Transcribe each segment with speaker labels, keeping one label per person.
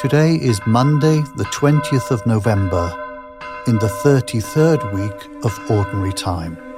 Speaker 1: Today is Monday, the 20th of November, in the 33rd week of Ordinary Time.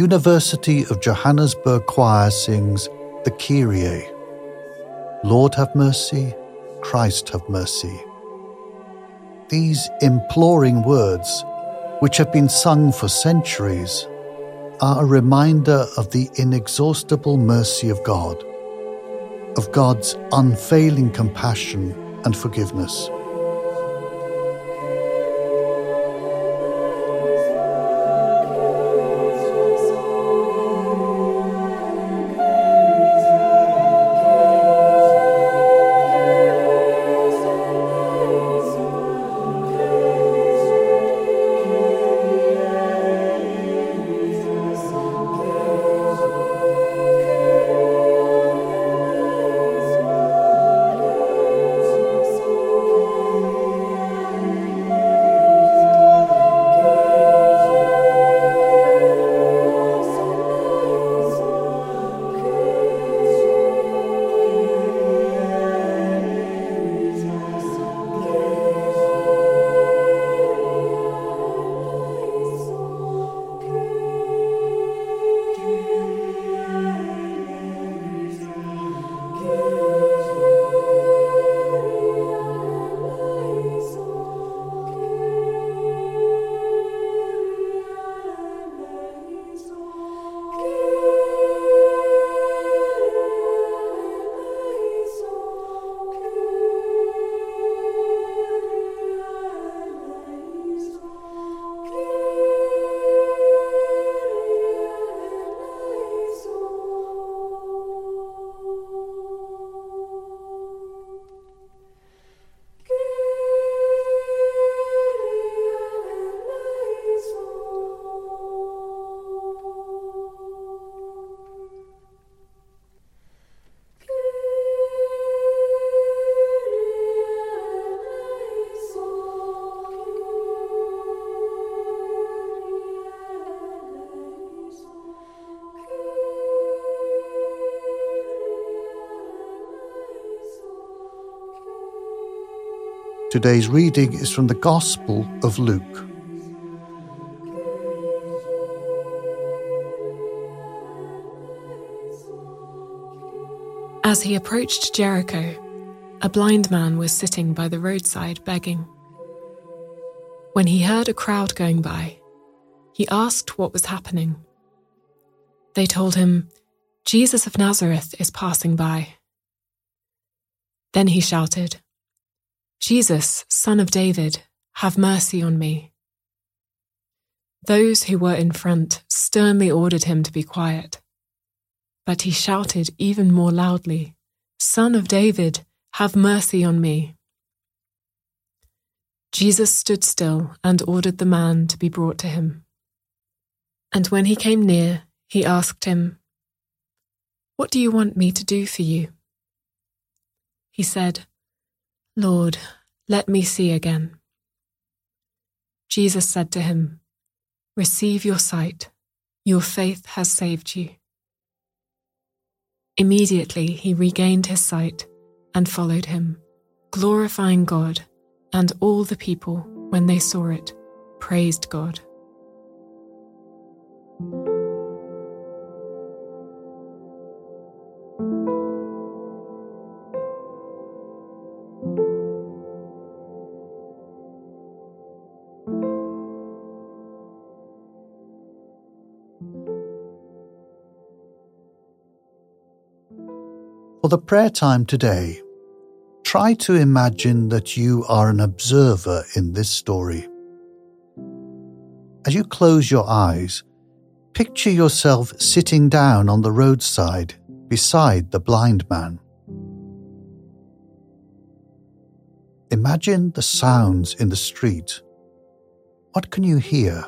Speaker 1: University of Johannesburg Choir sings the Kyrie. Lord have mercy, Christ have mercy. These imploring words, which have been sung for centuries, are a reminder of the inexhaustible mercy of God, of God's unfailing compassion and forgiveness. Today's reading is from the Gospel of Luke.
Speaker 2: As he approached Jericho, a blind man was sitting by the roadside begging. When he heard a crowd going by, he asked what was happening. They told him, Jesus of Nazareth is passing by. Then he shouted, Jesus, son of David, have mercy on me. Those who were in front sternly ordered him to be quiet. But he shouted even more loudly, Son of David, have mercy on me. Jesus stood still and ordered the man to be brought to him. And when he came near, he asked him, What do you want me to do for you? He said, Lord, let me see again. Jesus said to him, Receive your sight. Your faith has saved you. Immediately he regained his sight and followed him, glorifying God, and all the people, when they saw it, praised God.
Speaker 1: For the prayer time today, try to imagine that you are an observer in this story. As you close your eyes, picture yourself sitting down on the roadside beside the blind man. Imagine the sounds in the street. What can you hear?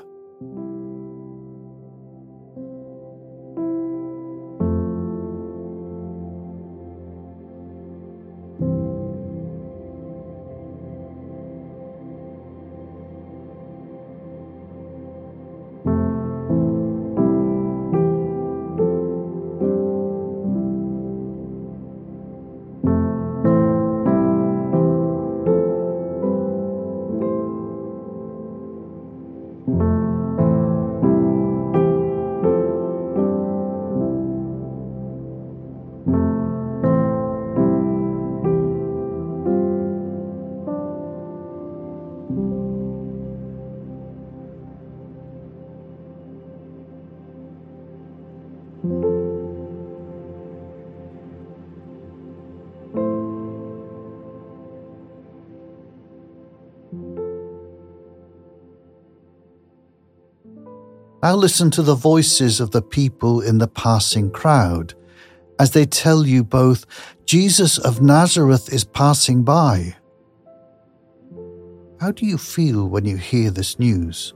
Speaker 1: Now listen to the voices of the people in the passing crowd as they tell you both Jesus of Nazareth is passing by. How do you feel when you hear this news?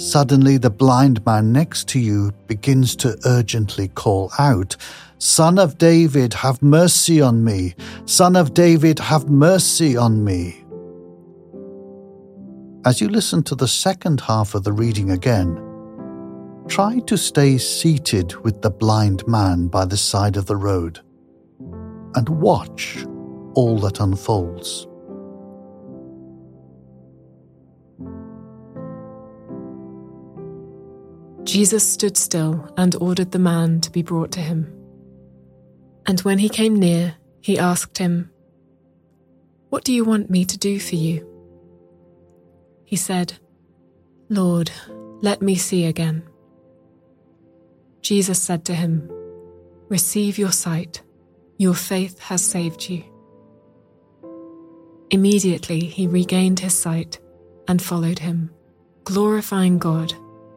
Speaker 1: Suddenly, the blind man next to you begins to urgently call out, Son of David, have mercy on me! Son of David, have mercy on me! As you listen to the second half of the reading again, try to stay seated with the blind man by the side of the road and watch all that unfolds.
Speaker 2: Jesus stood still and ordered the man to be brought to him. And when he came near, he asked him, What do you want me to do for you? He said, Lord, let me see again. Jesus said to him, Receive your sight, your faith has saved you. Immediately he regained his sight and followed him, glorifying God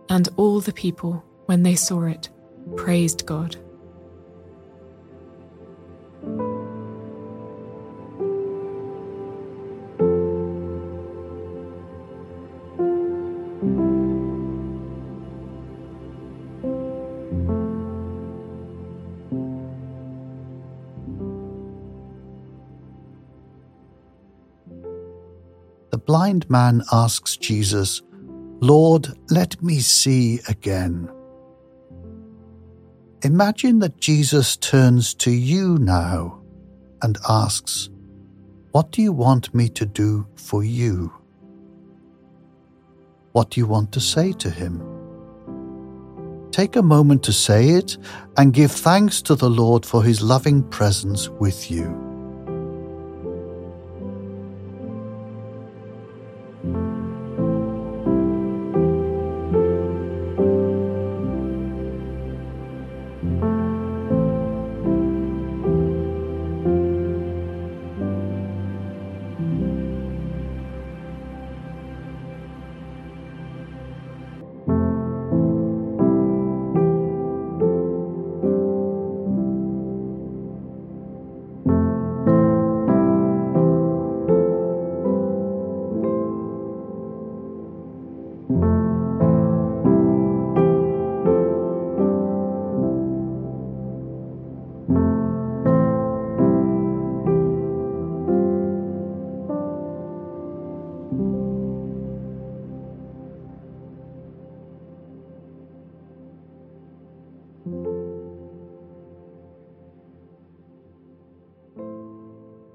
Speaker 2: and all the people, when they saw it, praised God.
Speaker 1: The blind man asks Jesus, Lord, let me see again. Imagine that Jesus turns to you now and asks, What do you want me to do for you? What do you want to say to him? Take a moment to say it and give thanks to the Lord for his loving presence with you.